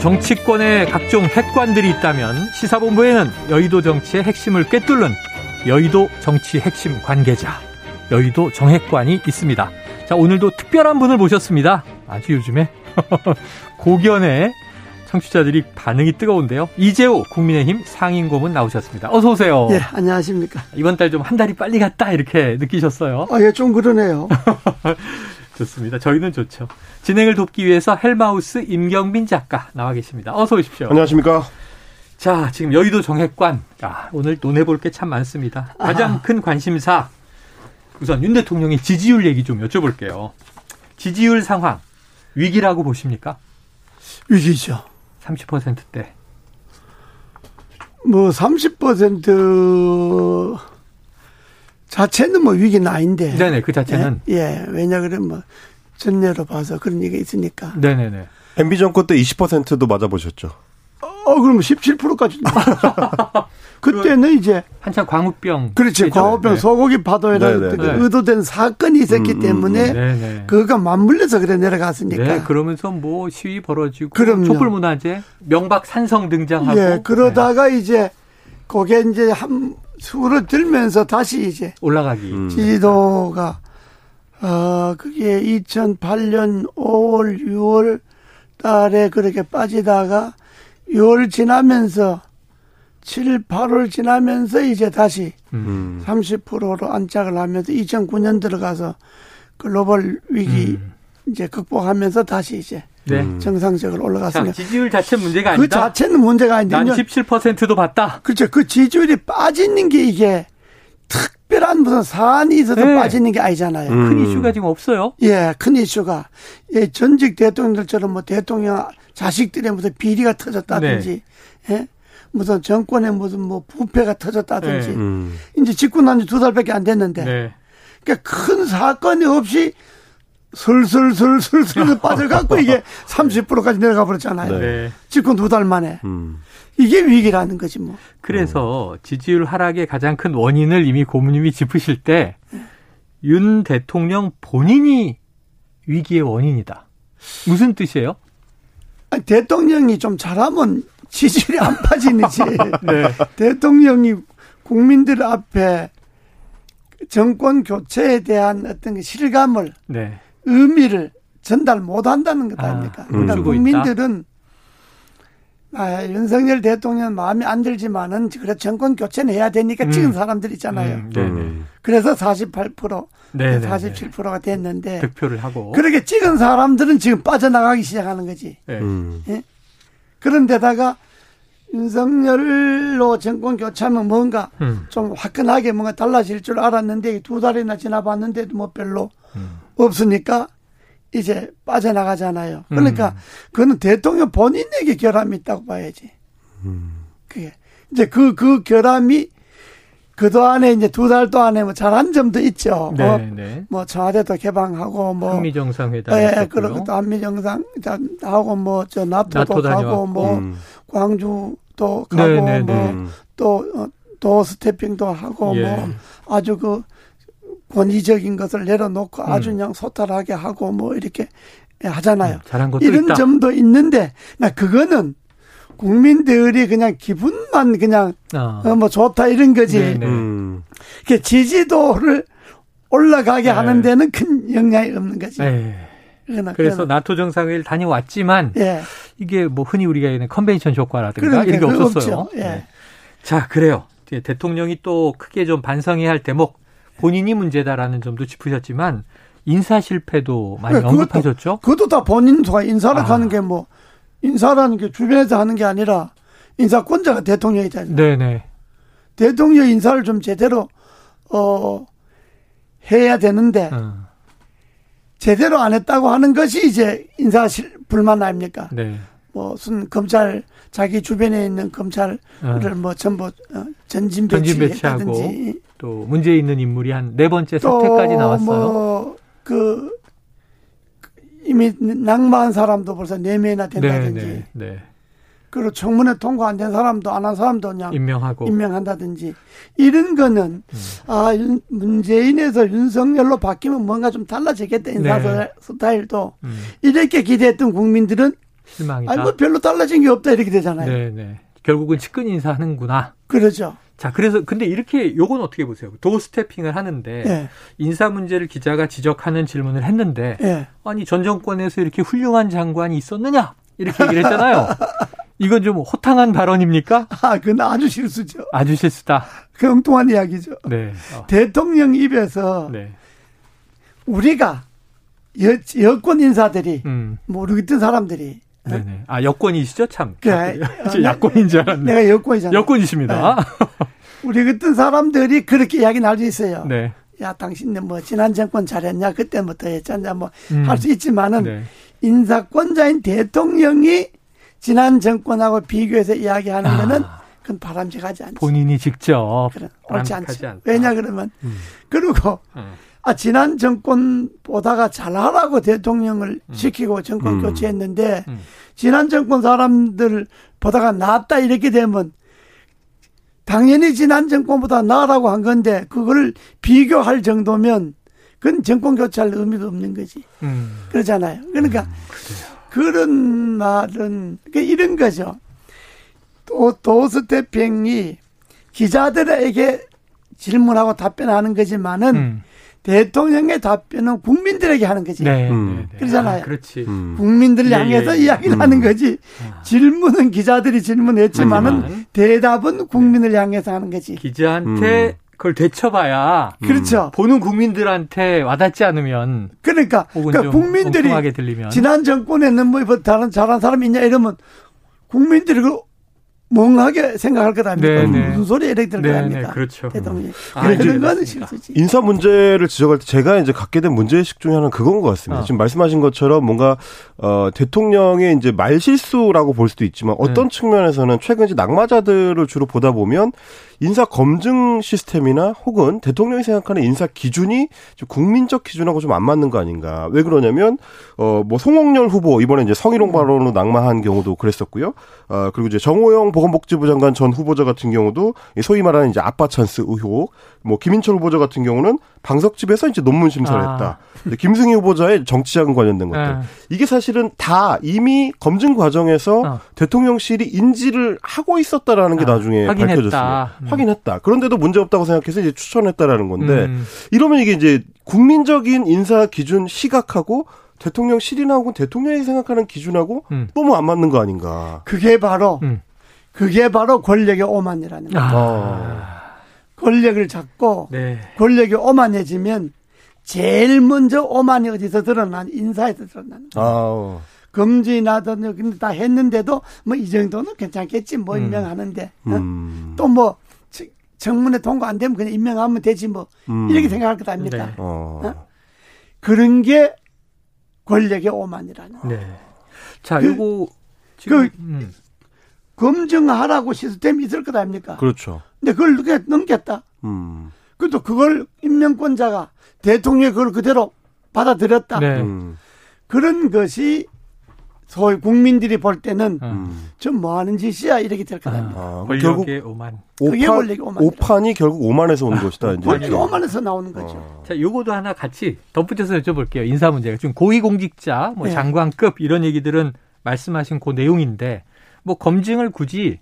정치권에 각종 핵관들이 있다면 시사본부에는 여의도 정치의 핵심을 꿰뚫는 여의도 정치 핵심 관계자, 여의도 정핵관이 있습니다. 자, 오늘도 특별한 분을 모셨습니다. 아주 요즘에 고견에 청취자들이 반응이 뜨거운데요. 이재호 국민의힘 상임고문 나오셨습니다. 어서 오세요. 예, 안녕하십니까. 이번 달 좀 한 달이 빨리 갔다 이렇게 느끼셨어요? 아, 예, 좀 그러네요. 좋습니다. 저희는 좋죠. 진행을 돕기 위해서 헬마우스 임경민 작가 나와 계십니다. 어서 오십시오. 안녕하십니까. 자, 지금 여의도 정핵관. 아, 오늘 논해볼 게 참 많습니다. 가장 아하. 큰 관심사. 우선 윤 대통령의 지지율 얘기 좀 여쭤볼게요. 지지율 상황. 위기라고 보십니까? 위기죠. 30%대. 뭐, 30% 자체는 뭐 위기는 아닌데. 네네, 그 자체는. 예, 예. 왜냐 그러면 뭐, 전례로 봐서 그런 얘기가 있으니까. 네네네. MB 정권 때 20%도 맞아보셨죠. 어, 그러면 17%까지. 그때는 이제, 한참 광우병. 그렇지. 시절. 광우병 네. 소고기 파도에라는 네, 네, 네. 의도된 사건이 있었기 음, 음, 때문에 네네. 그거가 맞물려서 그래 내려갔으니까. 네, 그러면서 뭐 시위 벌어지고 그럼요. 촛불문화제, 명박 산성 등장하고 예, 그러다가 이제 그게 이제 한 수를 들면서 다시 이제 네, 올라가기. 음. 지지도가 어 그게 2008년 5월 6월 달에 그렇게 빠지다가 6월 지나면서 7, 8월 지나면서 이제 다시 음. 30%로 안착을 하면서 2009년 들어가서 글로벌 위기 음. 이제 극복하면서 다시 이제 네. 음. 정상적으로 자, 올라갔습니다. 지지율 자체 문제가 그 아니다. 자체는 문제가 아닌데 난 17%도 봤다. 그렇죠. 그 지지율이 빠지는 게 이게 특별한 무슨 사안이 있어서 네. 빠지는 게 아니잖아요. 음. 큰 이슈가 지금 없어요. 예, 큰 이슈가 예, 전직 대통령들처럼 뭐 대통령 자식들의 무슨 비리가 터졌다든지, 네. 예, 무슨 정권의 무슨 뭐 부패가 터졌다든지, 네. 음. 이제 집권 한지 두 달밖에 안 됐는데, 네. 그러니까 큰 사건이 없이 슬슬슬슬슬 빠져 갖고 이게 30%까지 내려가 버렸잖아요. 네. 네. 집권 두 달 만에 음. 이게 위기라는 거지 뭐. 그래서 지지율 하락의 가장 큰 원인을 이미 고모님이 짚으실 때 윤 대통령 본인이 위기의 원인이다. 무슨 뜻이에요? 아니, 대통령이 좀 잘하면 지지율이 안 빠지는지. 네. 대통령이 국민들 앞에 정권 교체에 대한 어떤 그 실감을 네. 의미를 전달 못 한다는 것 아, 아닙니까? 음. 그러니까 국민들은 아, 윤석열 대통령 마음에 안 들지만은 그래 정권 교체는 해야 되니까 음. 찍은 사람들 있잖아요. 음, 네네. 음. 그래서 48%, 네네네. 47%가 됐는데 득표를 하고. 그렇게 찍은 사람들은 지금 빠져나가기 시작하는 거지. 네. 음. 그런데다가 윤석열로 정권 교체하면 뭔가 음. 좀 화끈하게 뭔가 달라질 줄 알았는데 두 달이나 지나봤는데도 뭐 별로 음. 없으니까 이제 빠져나가잖아요. 그러니까 음. 그거는 대통령 본인에게 결함이 있다고 봐야지. 음. 그게 이제 그, 그 결함이 그 동안에 이제 두 달 동안에 뭐 잘한 점도 있죠. 네, 어, 네. 뭐 청와대도 개방하고 뭐 한미 정상회담 예. 그리고 또 한미 정상 하고 뭐 저 나토도 나토 가고. 뭐 음. 광주도 가고 네, 네, 뭐 네. 음. 또, 어, 도 스태핑도 하고 예. 뭐 아주 그 권위적인 것을 내려놓고 음. 아주 그냥 소탈하게 하고 뭐 이렇게 하잖아요. 잘한 것도 이런 있다. 점도 있는데 나 그거는 국민들이 그냥 기분만 그냥 아. 어, 뭐 좋다 이런 거지. 네, 네. 음. 그 지지도를 올라가게 네. 하는 데는 큰 영향이 없는 거지. 네. 그러나 그래서 그거는- 나토 정상회의를 다녀왔지만 예. 이게 뭐 흔히 우리가 얘기하는 컨벤션 효과라든가 그러니까 이런 게 없었어요. 예. 네. 자, 그래요. 대통령이 또 크게 좀 반성해야 할 대목 본인이 문제다라는 점도 짚으셨지만 인사 실패도 많이 네, 그것도- 언급하셨죠? 그것도 다 본인 소가 인사를 아. 하는 게 뭐 인사라는 게 주변에서 하는 게 아니라 인사권자가 대통령이잖아요. 네네. 대통령 인사를 좀 제대로 어 해야 되는데 어. 제대로 안 했다고 하는 것이 이제 인사 실 불만 아닙니까? 네. 뭐 무슨 검찰 자기 주변에 있는 검찰을 어. 뭐 전부 어, 전진 배치하고 또 문제 있는 인물이 한 네 번째 또 사태까지 나왔어요. 뭐 그 이미 낙마한 사람도 벌써 네 명이나 네, 된다든지 네, 네. 그리고 청문회 통과 안 된 사람도 안 한 사람도 그냥 임명하고. 임명한다든지 이런 거는 음. 아 윤- 문재인에서 윤석열로 바뀌면 뭔가 좀 달라지겠다 인사 네. 스타일도 음, 이렇게 기대했던 국민들은 실망이다. 아니 뭐 별로 달라진 게 없다 이렇게 되잖아요. 네, 네. 결국은 측근 인사하는구나. 그러죠. 자, 그래서 근데 이렇게 요건 어떻게 보세요? 도스태핑을 하는데 예. 인사 문제를 기자가 지적하는 질문을 했는데 예. 아니 전 정권에서 이렇게 훌륭한 장관이 있었느냐 이렇게 얘기를 했잖아요. 이건 좀 호탕한 발언입니까? 아, 그건 아주 실수죠. 아주 실수다. 그 엉뚱한 이야기죠. 네. 어, 대통령 입에서 네. 우리가 여, 여권 인사들이 음. 뭐 우리 같은 사람들이 네네. 아 여권이시죠, 참. 저 야권인 줄 알았네. 내가 여권이잖아. 여권이십니다. 우리 같은 사람들이 그렇게 이야기 날수 있어요. 네. 야, 당신네 뭐 지난 정권 잘했냐? 그때부터 했잖냐? 뭐할 음. 수 있지만은 네. 인사권자인 대통령이 지난 정권하고 비교해서 이야기하는 거는 아, 그건 바람직하지 않죠. 본인이 직접 그래, 옳지 바람직하지 않죠. 않다. 왜냐 그러면 음. 그리고 어. 아 지난 정권 보다가 잘하라고 대통령을 시키고 정권 음. 교체했는데 음. 지난 정권 사람들 보다가 낫다 이렇게 되면 당연히 지난 정권보다 나으라고 한 건데 그걸 비교할 정도면 그건 정권 교체할 의미가 없는 거지. 음. 그러잖아요. 그러니까 그런 말은 그 이런 거죠. 또 도스태핑이 기자들에게 질문하고 답변하는 거지만은 음. 대통령의 답변은 국민들에게 하는 거지. 네. 음. 네, 네. 그러잖아요. 아, 그렇지. 음. 국민들을 예, 향해서 예, 예. 이야기를 음. 하는 거지. 아. 질문은 기자들이 질문했지만은 하지만 대답은 국민을 향해서 하는 거지. 기자한테 그걸 되쳐봐야 그렇죠. 보는 국민들한테 와닿지 않으면 그러니까, 혹은 그러니까 좀 국민들이 엉뚱하게 들리면 지난 정권에는 뭐 다른 잘한 사람이 있냐 이러면 국민들이 그 멍하게 생각할 것 아닙니까? 네, 네. 무슨 소리 이렇게 들을 거 네, 아닙니까? 네, 그렇죠. 대통령이. 아, 그런. 실수지. 인사 문제를 지적할 때 제가 이제 갖게 된 문제의식 중에 하나는 그건 것 같습니다. 어. 지금 말씀하신 것처럼 뭔가 어 대통령의 이제 말실수라고 볼 수도 있지만 어떤 네. 측면에서는 최근 이제 낙마자들을 주로 보다 보면 인사 검증 시스템이나 혹은 대통령이 생각하는 인사 기준이 좀 국민적 기준하고 좀 안 맞는 거 아닌가. 왜 그러냐면 어 뭐 송홍열 후보 이번에 이제 성희롱 발언으로 낙마한 경우도 그랬었고요. 어 그리고 이제 정호영 보건복지부 장관 전 후보자 같은 경우도 이 소위 말하는 이제 아빠 찬스 의혹, 뭐 김인철 후보자 같은 경우는 방석집에서 이제 논문 심사를 아. 했다. 근데 김승희 후보자의 정치자금 관련된 것들. 네. 이게 사실은 다 이미 검증 과정에서 어. 대통령실이 인지를 하고 있었다라는 게 아, 나중에 확인했다. 밝혀졌습니다. 음. 확인했다. 그런데도 문제 없다고 생각해서 이제 추천했다라는 건데 음. 이러면 이게 이제 국민적인 인사 기준 시각하고 대통령실이나 혹은 대통령이 생각하는 기준하고 음. 너무 안 맞는 거 아닌가. 그게 바로 음. 그게 바로 권력의 오만이라는 거예요. 아. 권력을 잡고 네. 권력이 오만해지면 제일 먼저 오만이 어디서 드러난 인사에서 드러나는 거예요. 아, 검진하든 근데 다 했는데도 뭐 이 정도는 괜찮겠지 뭐 음. 임명하는데 어? 음. 또뭐 청문회 통과 안 되면 그냥 임명하면 되지 뭐 음. 이렇게 생각할 것 아닙니까? 네. 어. 어? 그런 게 권력의 오만이라는. 네. 자, 그- 요거 지금 그- 음. 검증하라고 시스템이 있을 것 아닙니까? 그렇죠. 근데 그걸 그냥 넘겼다. 음. 그것도 그걸 임명권자가 대통령이 그걸 그대로 받아들였다. 네. 음. 그런 것이 소위 국민들이 볼 때는 어. 음. 좀뭐 하는 짓이야 이렇게 될것 아, 같습니다. 아, 결국 오만. 그게 오판, 원래. 오판 이 결국 오만에서 온 것이다. 이제 권력이 이렇게. 오만에서 나오는 거죠. 어. 자, 요거도 하나 같이 덧붙여서 여쭤볼게요. 인사 문제가. 지금 고위공직자, 뭐 네. 장관급 이런 얘기들은 말씀하신 그 내용인데 뭐 검증을 굳이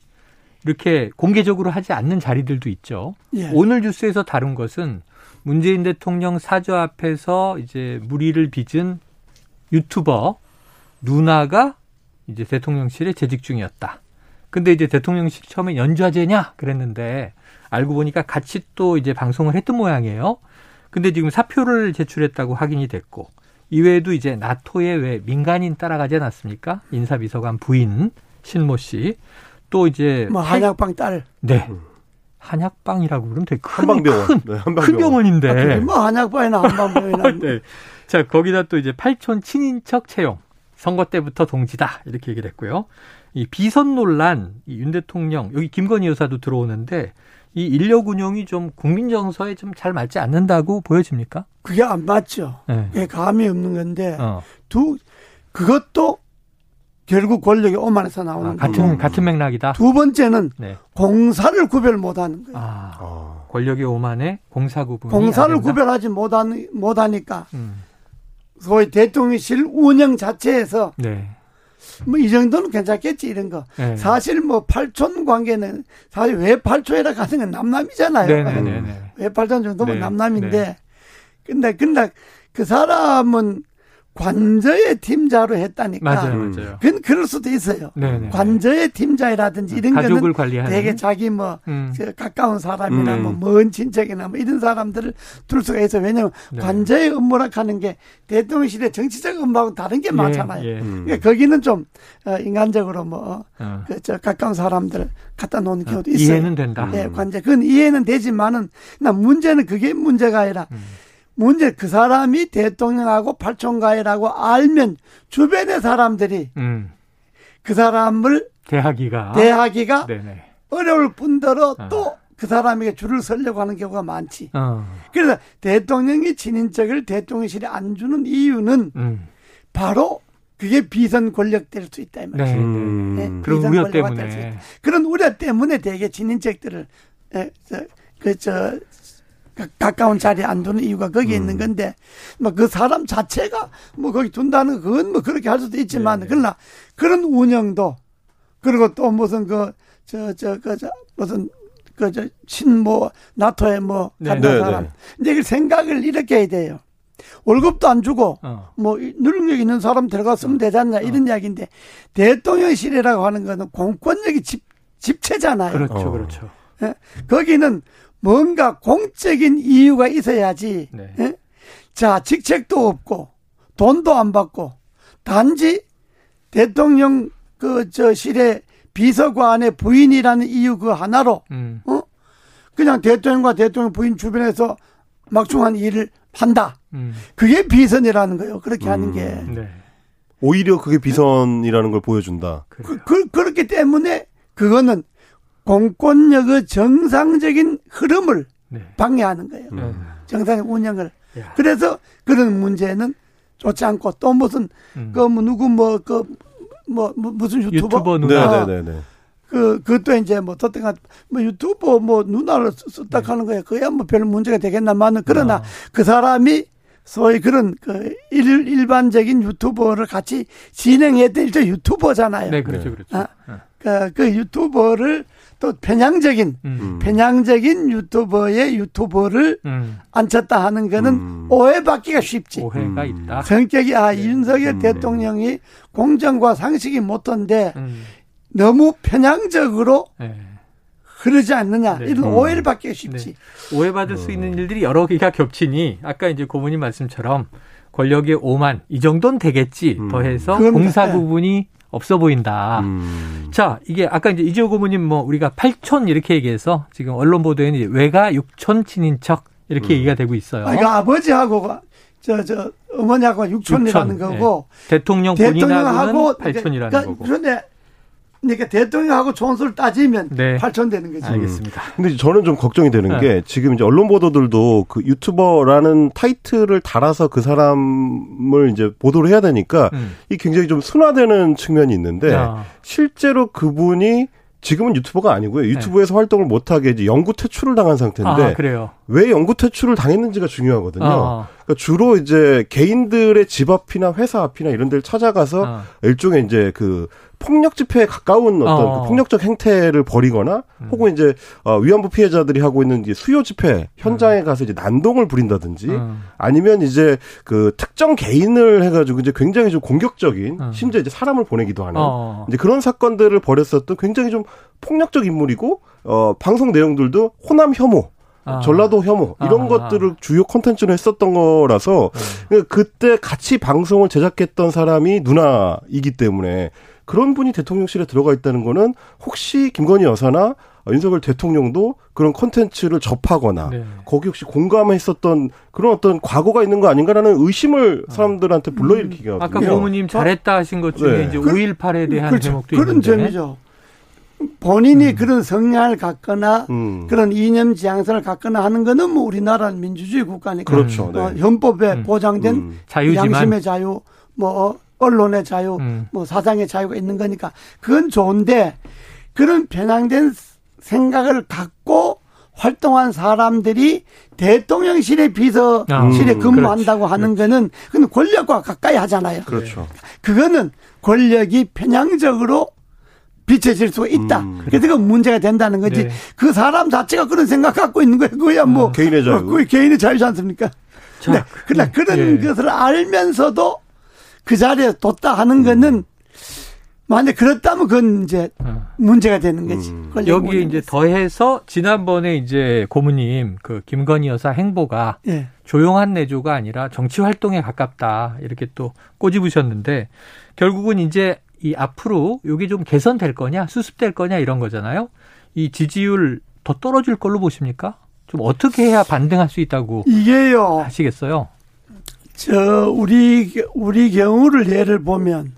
이렇게 공개적으로 하지 않는 자리들도 있죠. 예. 오늘 뉴스에서 다룬 것은 문재인 대통령 사저 앞에서 이제 무리를 빚은 유튜버 누나가 이제 대통령실에 재직 중이었다. 근데 이제 대통령실이 처음에 연좌제냐 그랬는데 알고 보니까 같이 또 이제 방송을 했던 모양이에요. 근데 지금 사표를 제출했다고 확인이 됐고 이외에도 이제 나토에 왜 민간인 따라가지 않았습니까? 인사비서관 부인 신모 씨. 또 이제 뭐 할- 한약방 딸. 네. 한약방이라고 그러면 되게 큰, 한방병원. 큰, 네, 큰 병원인데. 아, 뭐 한약방이나 한방병이나. 네. 자, 거기다 또 이제 팔촌 친인척 채용. 선거 때부터 동지다. 이렇게 얘기를 했고요. 이 비선 논란, 이 윤 대통령, 여기 김건희 여사도 들어오는데 이 인력 운영이 좀 국민 정서에 좀 잘 맞지 않는다고 보여집니까? 그게 안 맞죠. 네. 그게 감이 없는 건데 어. 두 그것도 결국 권력이 오만에서 나오는 아, 거고. 같은 같은 맥락이다. 두 번째는 네. 공사를 구별 못하는 거예요. 아, 아. 권력의 오만에 공사 구분이 공사를? 구별하지 못하니, 못하니까 음. 소위 대통령실 운영 자체에서 네. 뭐이 정도는 괜찮겠지 이런 거. 네. 사실 뭐 팔촌 관계는 사실 왜 팔촌이라 하는 건 남남이잖아요. 네네네. 왜 팔촌 정도면 네. 남남인데. 네. 근데 근데 그 사람은 관저의 팀자로 했다니까. 맞아요, 음. 맞아요. 그건 그럴 수도 있어요. 네네. 관저의 팀자라든지 이런 가족을 거는 관리하는. 되게 자기 뭐 음. 저 가까운 사람이나 음. 뭐먼 친척이나 뭐 이런 사람들을 둘 수가 있어. 왜냐면 네. 관저의 업무라 하는 게 대통령실의 정치적 업무하고 다른 게 많잖아요. 예, 예. 음. 그러니까 거기는 좀 어, 인간적으로 뭐 어. 그저 가까운 사람들 갖다 놓는 경우도 있어요. 이해는 된다. 예, 관제 그건 이해는 되지만은 나 문제는 그게 문제가 아니라 음. 문제 그 사람이 대통령하고 팔촌가이라고 알면 주변의 사람들이 음. 그 사람을 대하기가. 대하기가 네네. 어려울 뿐더러 아. 또그 사람에게 줄을 서려고 하는 경우가 많지. 어. 그래서 대통령이 친인척을 대통령실에 안 주는 이유는 음. 바로 그게 비선 권력 될 수 있다 이 말이죠. 네. 음. 네. 그런 우려 때문에. 그런 우려 때문에 대개 친인척들을 에, 저, 그, 저, 가- 가까운 자리에 안 두는 이유가 거기에 음. 있는 건데, 뭐 그 사람 자체가 뭐 거기 둔다는 그건 뭐 그렇게 할 수도 있지만, 네. 그러나 그런 운영도, 그리고 또 무슨 그, 저, 저, 그, 저, 무슨, 그, 저, 친뭐, 나토에 뭐, 네. 간다 네, 사람. 네. 이제 그 생각을 이렇게 해야 돼요. 월급도 안 주고, 어. 뭐 이- 능력 있는 사람 들어갔으면 되지 않냐 이런 이야기인데 대통령실이라고 하는 거는 공권력이 집 집체잖아요. 그렇죠, 어. 그렇죠. 예? 거기는 뭔가 공적인 이유가 있어야지. 네. 예? 자 직책도 없고 돈도 안 받고 단지 대통령 그 저 실의 비서관의 부인이라는 이유 그 하나로 음. 어 그냥 대통령과 대통령 부인 주변에서 막중한 일을 한다. 음. 그게 비선이라는 거예요. 그렇게 하는 게. 네. 오히려 그게 비선이라는 걸 보여준다. 그래요. 그, 그, 그렇기 때문에 그거는 공권력의 정상적인 흐름을 네. 방해하는 거예요. 네. 정상적 운영을. 야. 그래서 그런 문제는 좋지 않고 또 무슨 음. 그뭐 누구 뭐 그 뭐 무슨 유튜버, 유튜버 누나. 네 네네네. 그 그것도 이제 뭐 어떤가 뭐 유튜버 뭐 누나를 썼다 하는 거야. 그야 뭐 별 문제가 되겠나마는 그러나 아. 그 사람이 소위 그런 그 일, 일반적인 유튜버를 같이 진행했던 일종 유튜버잖아요. 네, 그렇죠, 그렇죠. 아. 그, 그 유튜버를 또 편향적인 음. 음. 편향적인 유튜버의 유튜버를 음. 앉혔다 하는 거는 음. 오해받기가 쉽지. 오해가 음. 있다. 성격이 아 윤석열 음. 대통령이 공정과 상식이 못한데 음. 너무 편향적으로 네. 흐르지 않느냐 네. 이런 음. 오해를 받기가 쉽지. 오해받을 수 있는 일들이 여러 개가 겹치니 아까 이제 고모님 말씀처럼 권력의 오만 이 정도는 되겠지 음. 더해서. 공사 네. 부분이 없어 보인다. 음. 자, 이게 아까 이제 이재호 고모님 뭐 우리가 8촌 이렇게 얘기해서 지금 언론 보도에는 이제 외가 6촌 친인척 이렇게 음. 얘기가 되고 있어요. 아, 이거 아버지하고 저 저 어머니하고 육촌이라는 육촌, 거고 대통령 대통령하고 본인하고는 8촌이라는 그러니까 거고. 그런데 그러니까 대통령하고 촌수를 따지면 네. 8촌 되는 거지. 알겠습니다. 근데 저는 좀 걱정이 되는 네. 게 지금 이제 언론 보도들도 그 유튜버라는 타이틀을 달아서 그 사람을 이제 보도를 해야 되니까 음. 이 굉장히 좀 순화되는 측면이 있는데 야. 실제로 그분이 지금은 유튜버가 아니고요. 유튜브에서 활동을 못하게 이제 영구 퇴출을 당한 상태인데 아, 그래요. 왜 영구 퇴출을 당했는지가 중요하거든요. 어. 그러니까 주로 이제 개인들의 집 앞이나 회사 앞이나 이런 데를 찾아가서 어. 일종의 이제 그 폭력 집회에 가까운 어떤 어. 그 폭력적 행태를 벌이거나 음. 혹은 이제 어, 위안부 피해자들이 하고 있는 이제 수요 집회 현장에 가서 이제 난동을 부린다든지 음. 아니면 이제 그 특정 개인을 해가지고 이제 굉장히 좀 공격적인 음. 심지어 이제 사람을 보내기도 하는 어. 이제 그런 사건들을 벌였었던 굉장히 좀 폭력적 인물이고 어 방송 내용들도 호남 혐오 아. 전라도 혐오 이런 아. 것들을 주요 콘텐츠로 했었던 거라서 네. 그때 같이 방송을 제작했던 사람이 누나이기 때문에 그런 분이 대통령실에 들어가 있다는 거는 혹시 김건희 여사나 어, 윤석열 대통령도 그런 콘텐츠를 접하거나 네. 거기 혹시 공감했었던 그런 어떤 과거가 있는 거 아닌가라는 의심을 아. 사람들한테 불러일으키게 하거든요. 아까 고모님 잘했다 하신 것 중에 네. 이제 5.18에 대한 그렇죠. 제목도 그런 있는데. 그런 점이죠. 본인이 음. 그런 성향을 갖거나 음. 그런 이념 지향성을 갖거나 하는 거는 뭐 우리나라는 민주주의 국가니까 그렇죠. 네. 어, 헌법에 음. 보장된 음. 자유지만. 양심의 자유, 뭐 언론의 자유, 음. 뭐 사상의 자유가 있는 거니까 그건 좋은데 그런 편향된 생각을 갖고 활동한 사람들이 대통령실의 비서실에 음, 근무한다고 그렇지, 하는. 거는 그건 권력과 가까이 하잖아요. 그렇죠. 그거는 권력이 편향적으로 비춰질 수가 있다. 음, 그래서 그 문제가 된다는 거지. 네. 그 사람 자체가 그런 생각 갖고 있는 거예요. 그야 뭐 아, 개인의 자유. 그 개인의 자유지 않습니까? 자, 네. 그러나 그런 예. 것을 알면서도 그 자리에 뒀다 하는 거는 만약 그렇다면 그건 이제 어. 문제가 되는 거지. 음. 여기에 이제 더해서 지난번에 이제 고모님 그 김건희 여사 행보가 예. 조용한 내조가 아니라 정치 활동에 가깝다 이렇게 또 꼬집으셨는데 결국은 이제 이 앞으로 이게 좀 개선될 거냐 수습될 거냐 이런 거잖아요. 이 지지율 더 떨어질 걸로 보십니까? 좀 어떻게 해야 반등할 수 있다고 이게요 하시겠어요? 저 우리 우리 경우를 예를 보면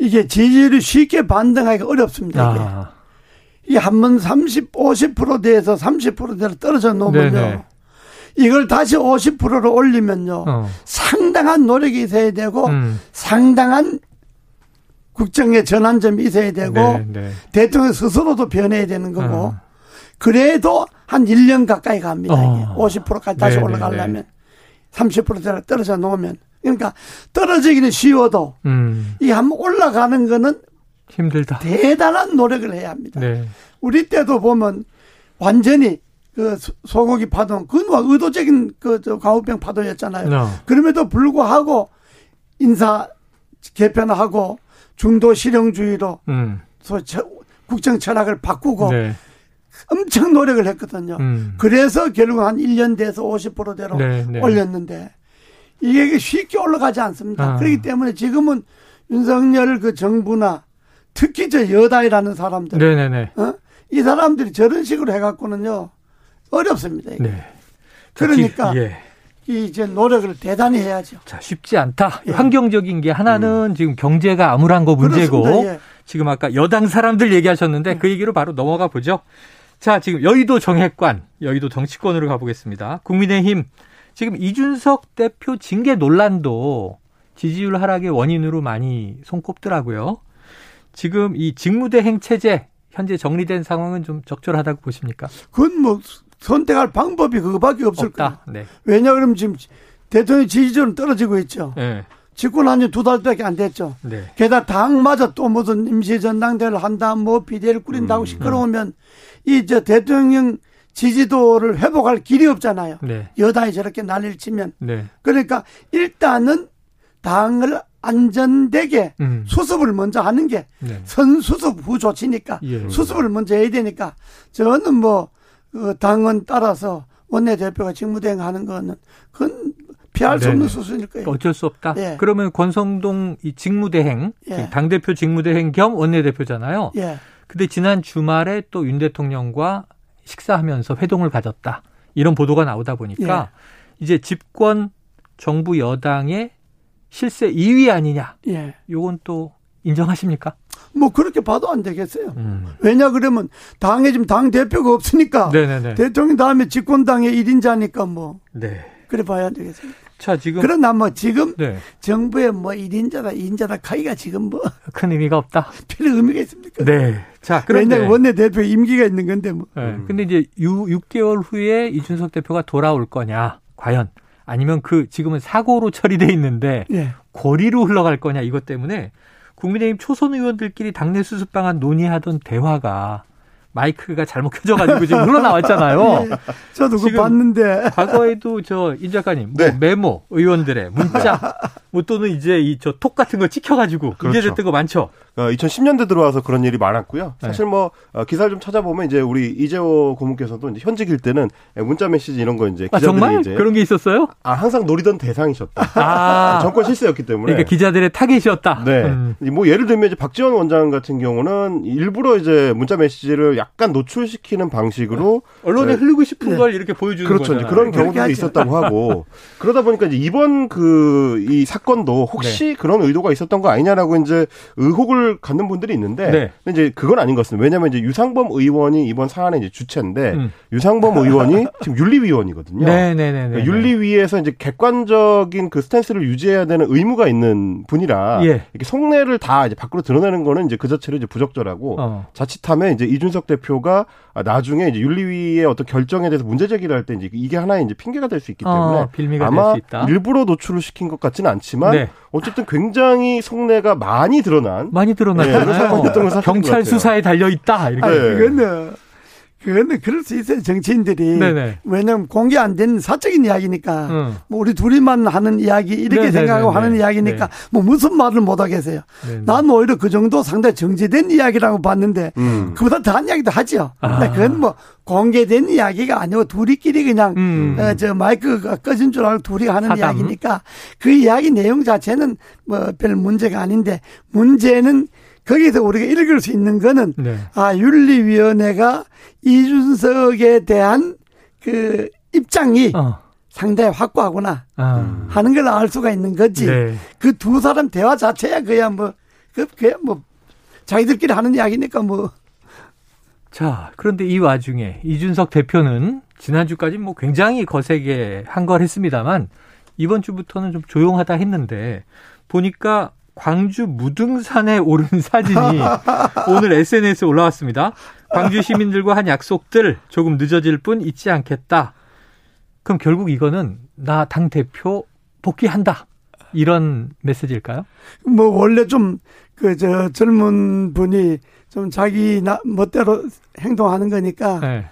이게 지지율이 쉽게 반등하기가 어렵습니다. 아. 이게 한 번 30, 50%대에서 30%대로 떨어져 놓으면요. 네네. 이걸 다시 50%로 올리면요. 어. 상당한 노력이 있어야 되고 음. 상당한 국정의 전환점이 있어야 되고 네, 네. 대통령 스스로도 변해야 되는 거고 어. 그래도 한 1년 가까이 갑니다. 어. 50%까지 다시 네, 네 올라가려면 네. 30%대로 떨어져 놓으면 그러니까 떨어지기는 쉬워도 음. 이 한 번 올라가는 거는 힘들다. 대단한 노력을 해야 합니다. 네. 우리 때도 보면 완전히 그 소고기 파동 그건 뭐 의도적인 그저 광우병 파동이었잖아요. 어. 그럼에도 불구하고 인사 개편하고 중도 실용주의로 음. 국정 철학을 바꾸고 네. 엄청 노력을 했거든요. 음. 그래서 결국 한 1년 돼서 50%대로 네, 네. 올렸는데 이게 쉽게 올라가지 않습니다. 아. 그렇기 때문에 지금은 윤석열 그 정부나 특히 저 여당이라는 사람들, 네네네. 어? 이 사람들이 저런 식으로 해갖고는요 어렵습니다. 네. 그러니까 예. 이제 노력을 대단히 해야죠. 자 쉽지 않다. 예. 환경적인 게 하나는 음. 지금 경제가 암울한 거 문제고 예. 지금 아까 여당 사람들 얘기하셨는데 예. 그 얘기로 바로 넘어가 보죠. 자 지금 여의도 정핵관, 여의도 정치권으로 가보겠습니다. 국민의힘 지금 이준석 대표 징계 논란도 지지율 하락의 원인으로 많이 손꼽더라고요. 지금 이 직무대행 체제 현재 정리된 상황은 좀 적절하다고 보십니까? 그건 뭐 선택할 방법이 그거밖에 없을 거다. 네. 왜냐 그러면 지금 대통령 지지율은 떨어지고 있죠. 네. 집권 한 지 두 달밖에 안 됐죠. 네. 게다가 당마저 또 무슨 임시 전당대회를 한다, 뭐 비대를 꾸린다고 음, 시끄러우면 음. 이 저 대통령 지지도를 회복할 길이 없잖아요. 네. 여당이 저렇게 난리를 치면. 네. 그러니까 일단은 당을 안전되게 음. 수습을 먼저 하는 게 네. 선수습 후 조치니까 예. 수습을 먼저 해야 되니까 저는 뭐 그 당은 따라서 원내대표가 직무대행하는 거는 그건 피할 수 없는 수순일 거예요. 어쩔 수 없다. 예. 그러면 권성동 이 직무대행 예. 당 대표 직무대행 겸 원내대표잖아요. 예. 근데 지난 주말에 또 윤 대통령과 식사하면서 회동을 가졌다. 이런 보도가 나오다 보니까 예. 이제 집권 정부 여당의 실세 2위 아니냐. 예. 요건 또 인정하십니까? 뭐 그렇게 봐도 안 되겠어요. 음. 왜냐 그러면 당에 지금 당 대표가 없으니까 네네네. 대통령 다음에 집권당의 1인자니까 뭐 네. 그래 봐야 안 되겠습니까? 자, 지금. 그러나 뭐 지금 네. 정부의 뭐 1인자다, 2인자다 카이가 지금 뭐. 큰 의미가 없다. 별 의미가 있습니까? 네. 자, 그런데. 왜냐면 원내대표 임기가 있는 건데 뭐. 네. 음. 근데 이제 6, 6개월 후에 이준석 대표가 돌아올 거냐, 과연. 아니면 그 지금은 사고로 처리돼 있는데 네. 고리로 흘러갈 거냐 이것 때문에 국민의힘 초선 의원들끼리 당내 수습 방안 논의하던 대화가 마이크가 잘못 켜져가지고 지금 흘러나왔잖아요. 네, 저도 그거 봤는데. 과거에도 저인 작가님 뭐 네. 뭐 메모 의원들의 문자 뭐 또는 이제 이 저 톡 같은 거 찍혀가지고 그렇죠. 문제됐던 거 많죠. 2010년대 들어와서 그런 일이 많았고요. 사실 뭐 어, 기사를 좀 찾아보면 이제 우리 이재호 고문께서도 이제 현직일 때는 문자 메시지 이런 거 이제 아, 기자들이 정말 이제 그런 게 있었어요? 아 항상 노리던 대상이셨다. 아, 정권 실세였기 때문에. 그러니까 기자들의 타겟이었다. 네. 음. 뭐 예를 들면 이제 박지원 원장 같은 경우는 일부러 이제 문자 메시지를 약간 노출시키는 방식으로 언론에 네. 흐르고 싶은 걸 이렇게 보여주는 그렇죠. 거잖아요. 그런 경우도 하죠. 있었다고 하고 그러다 보니까 이제 이번 그 이 사건도 혹시 네. 그런 의도가 있었던 거 아니냐라고 이제 의혹을 갖는 분들이 있는데 네. 근데 이제 그건 아닌 것 같습니다. 왜냐하면 이제 유상범 의원이 이번 사안의 이제 주체인데 음. 유상범 의원이 지금 윤리위원이거든요. 네네네. 그러니까 윤리위에서 이제 객관적인 그 스탠스를 유지해야 되는 의무가 있는 분이라 예. 이렇게 속내를 다 이제 밖으로 드러내는 거는 이제 그 자체로 이제 부적절하고 어. 자칫하면 이제 이준석 대표가 나중에 이제 윤리위의 어떤 결정에 대해서 문제 제기를 할 때 이제 이게 하나의 이제 핑계가 될 수 있기 때문에 어, 빌미가 아마 될 수 있다. 일부러 노출을 시킨 것 같지는 않지만 네. 어쨌든 굉장히 속내가 많이 드러난 많이 네, 드러났잖아요. 것 경찰. 수사에 달려 있다. 이렇게. 아, 네. 그거는 그럴 수 있어요 정치인들이 네네. 왜냐하면 공개 안된 사적인 이야기니까 응. 뭐 우리 둘이만 하는 이야기 이렇게 네네네네. 생각하고 하는 이야기니까 네. 뭐 무슨 말을 못 하겠어요. 네네. 난 오히려 그 정도 상당히 정제된 이야기라고 봤는데 음. 그보다 더한 이야기도 하죠. 아. 근데 그건 뭐 공개된 이야기가 아니고 둘이끼리 그냥 음. 어, 저 마이크가 꺼진 줄 알고 둘이 하는 사담. 이야기니까 그 이야기 내용 자체는 뭐 별 문제가 아닌데 문제는 거기서 우리가 읽을 수 있는 거는 네. 아 윤리위원회가 이준석에 대한 그 입장이 어. 상당히 확고하구나 아. 하는 걸 알 수가 있는 거지. 네. 그두 사람 대화 자체야 그야 뭐, 그, 그야 뭐, 자기들끼리 하는 이야기니까 뭐. 자, 그런데 이 와중에 이준석 대표는 지난주까지 뭐 굉장히 거세게 한 걸 했습니다만 이번 주부터는 좀 조용하다 했는데 보니까 광주 무등산에 오른 사진이 오늘 SNS에 올라왔습니다. 광주 시민들과 한 약속들 조금 늦어질 뿐 잊지 않겠다. 그럼 결국 이거는 나 당 대표 복귀한다. 이런 메시지일까요? 뭐 원래 좀 그 저 젊은 분이 좀 자기 나 멋대로 행동하는 거니까 네.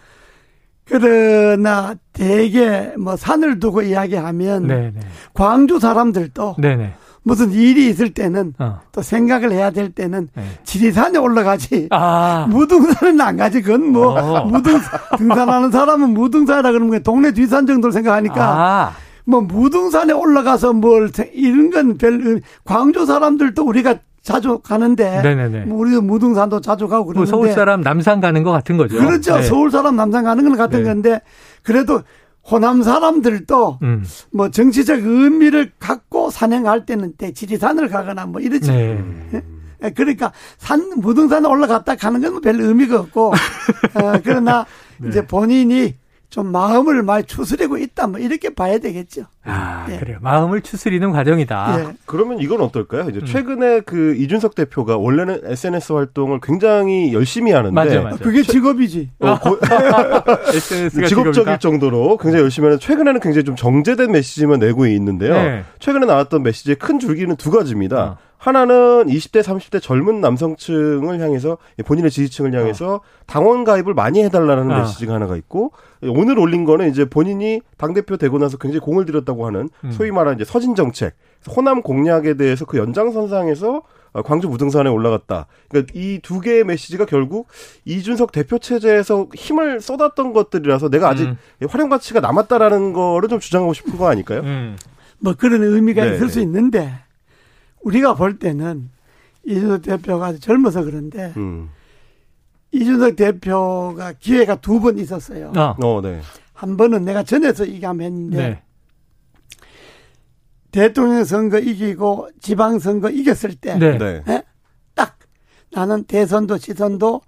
그러나 대개 뭐 산을 두고 이야기하면 네, 네. 광주 사람들도 네, 네. 무슨 일이 있을 때는 어. 또 생각을 해야 될 때는 네. 지리산에 올라가지 아. 무등산은 안 가지 그건 뭐 어. 무등 등산하는 사람은 무등산이라 그러면 그냥 동네 뒷산 정도를 생각하니까 아. 뭐 무등산에 올라가서 뭘 생- 이런 건 별 광주 사람들도 우리가 자주 가는데 네네네. 뭐 우리도 무등산도 자주 가고 뭐 그러는데 서울 사람 남산 가는 것 같은 거죠. 그렇죠 네. 서울 사람 남산 가는 건 같은 네. 건데 그래도 호남 사람들도 음. 뭐 정치적 의미를 갖고 산행할 때는 대지리산을 가거나 뭐 이러지 네. 예, 그러니까 산 무등산에 올라갔다 가는 건 별 의미가 없고 어, 그러나 네. 이제 본인이 좀 마음을 많이 추스리고 있다 뭐 이렇게 봐야 되겠죠. 아, 예. 그래요. 마음을 추스리는 과정이다. 예. 그러면 이건 어떨까요? 음. 이제 최근에 그 이준석 대표가 원래는 SNS 활동을 굉장히 열심히 하는데 맞아요, 맞아요. 그게 직업이지. 어, 고- SNS가 직업적일 정도로 굉장히 열심히 하는 최근에는 굉장히 좀 정제된 메시지만 내고 있는데요. 네. 최근에 나왔던 메시지의 큰 줄기는 두 가지입니다. 어. 하나는 20대, 30대 젊은 남성층을 향해서 본인의 지지층을 향해서 당원 가입을 많이 해달라는 어. 메시지가 하나가 있고 오늘 올린 거는 이제 본인이 당 대표 되고 나서 굉장히 공을 들였다고 하는 음. 소위 말하는 이제 서진 정책, 호남 공약에 대해서 그 연장선상에서 어, 광주 무등산에 올라갔다. 그러니까 이 두 개의 메시지가 결국 이준석 대표 체제에서 힘을 쏟았던 것들이라서 내가 아직 음. 활용 가치가 남았다라는 거를 좀 주장하고 싶은 거 아닐까요? 음. 뭐 그런 의미가 네. 있을 수 있는데 우리가 볼 때는 이준석 대표가 아주 젊어서 그런데 음. 이준석 대표가 기회가 두 번 있었어요. 아, 어, 네. 한 번은 내가 전에서 얘기하면 했는데 네. 대통령 선거 이기고 지방 선거 이겼을 때 네. 네. 예? 딱 나는 대선도 지선도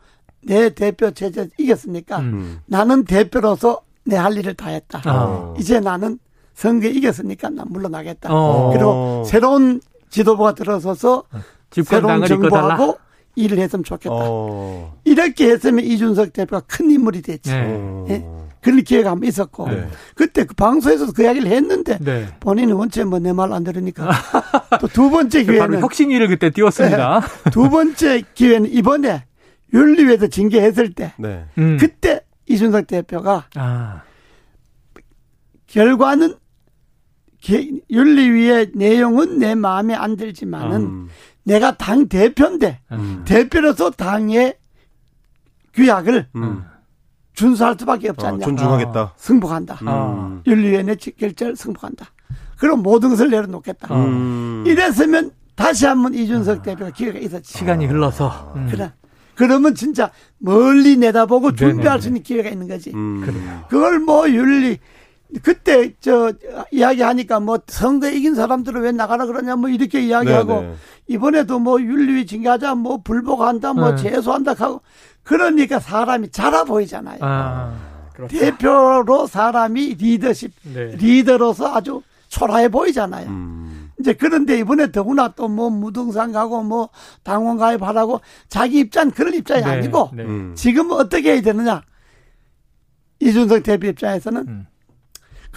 내 대표 체제 이겼으니까 음. 음. 나는 대표로서 내 할 일을 다 했다. 아. 이제 나는 선거 이겼으니까 난 물러나겠다. 어. 그리고 새로운 지도부가 들어서서 새로운 집권당을 이끌어달라. 정부하고 일을 했으면 좋겠다. 어. 이렇게 했으면 이준석 대표가 큰 인물이 됐지. 네. 어. 예? 그런 기회가 한번 있었고 네. 그때 그 방송에서도 그 이야기를 했는데 네. 본인은 원체 뭐 내 말 안 들으니까 또 두 번째 기회는 혁신위를 그때 띄웠습니다. 두 번째 기회는 이번에 윤리위에서 징계했을 때 네. 음. 그때 이준석 대표가 아, 결과는 기- 윤리위의 내용은 내 마음에 안 들지만은 음. 내가 당 대표인데 음. 대표로서 당의 규약을 음. 준수할 수밖에 없지 어, 않냐. 존중하겠다. 승복한다. 음. 윤리위원회 결재를 승복한다. 그럼 모든 것을 내려놓겠다. 음. 이랬으면 다시 한번 이준석 대표가 기회가 있었지. 시간이 흘러서. 음. 그래. 그러면 진짜 멀리 내다보고 준비할 네네네. 수 있는 기회가 있는 거지. 음. 그래요. 그걸 뭐 윤리 그때 저 이야기하니까 뭐 선거 이긴 사람들은 왜 나가라 그러냐 뭐 이렇게 이야기하고 네네. 이번에도 뭐 윤리위 징계하자 뭐 불복한다 뭐 네. 재소한다 하고 그러니까 사람이 자라 보이잖아요. 아, 그렇다. 대표로 사람이 리더십 네. 리더로서 아주 초라해 보이잖아요. 음. 이제 그런데 이번에 더구나 또 뭐 무등산 가고 뭐 당원 가입하라고 자기 입장 그런 입장이 네, 아니고 네. 음. 지금 어떻게 해야 되느냐 이준석 대표 입장에서는 음.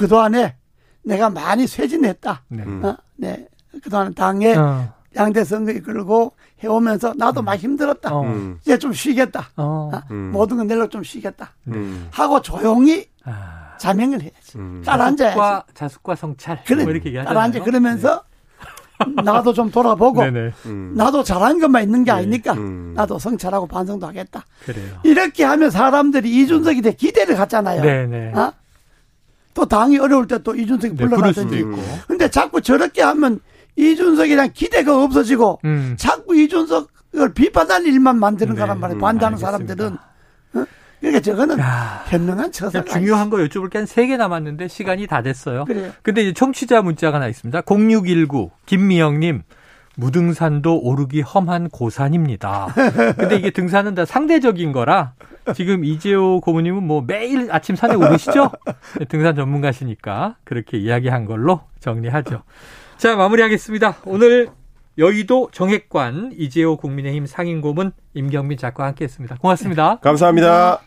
그동안에 내가 많이 쇠진했다. 네. 음. 어? 네. 그동안 당에 어, 양대 선거 이끌고 해오면서 나도 많이 힘들었다. 어. 음. 이제 좀 쉬겠다. 어. 어? 음. 모든 건 내려 좀 쉬겠다. 음. 하고 조용히 아. 자명을 해야지. 음. 따라앉아야지. 자숙과, 자숙과 성찰. 그래. 뭐 이렇게. 따라앉아. 그러면서 나도 좀 돌아보고 네네. 음. 나도 잘한 것만 있는 게 네. 아니니까 음. 나도 성찰하고 반성도 하겠다. 그래요. 이렇게 하면 사람들이 이준석에 대해 기대를 갖잖아요. 네네. 어? 또 당이 어려울 때 또 이준석이 네, 불러가든지. 있고. 근데 자꾸 저렇게 하면 이준석에 대한 기대가 없어지고 음. 자꾸 이준석을 비판하는 일만 만드는 네, 거란 말이에요. 음, 반대하는 알겠습니다. 사람들은. 어? 그러니까 저거는 야. 현명한 그냥 중요한 거 여쭤볼 게 한 세 개 남았는데 시간이 다 됐어요. 그래요. 근데 이제 청취자 문자가 하나 있습니다. 0619 김미영님 무등산도 오르기 험한 고산입니다. 근데 이게 등산은 다 상대적인 거라 지금 이재호 고모님은 뭐 매일 아침 산에 오르시죠? 네, 등산 전문가시니까 그렇게 이야기한 걸로 정리하죠. 자 마무리하겠습니다. 오늘 여의도 정액관 이재호 국민의힘 상임고문 임경민 작가와 함께했습니다. 고맙습니다. 감사합니다.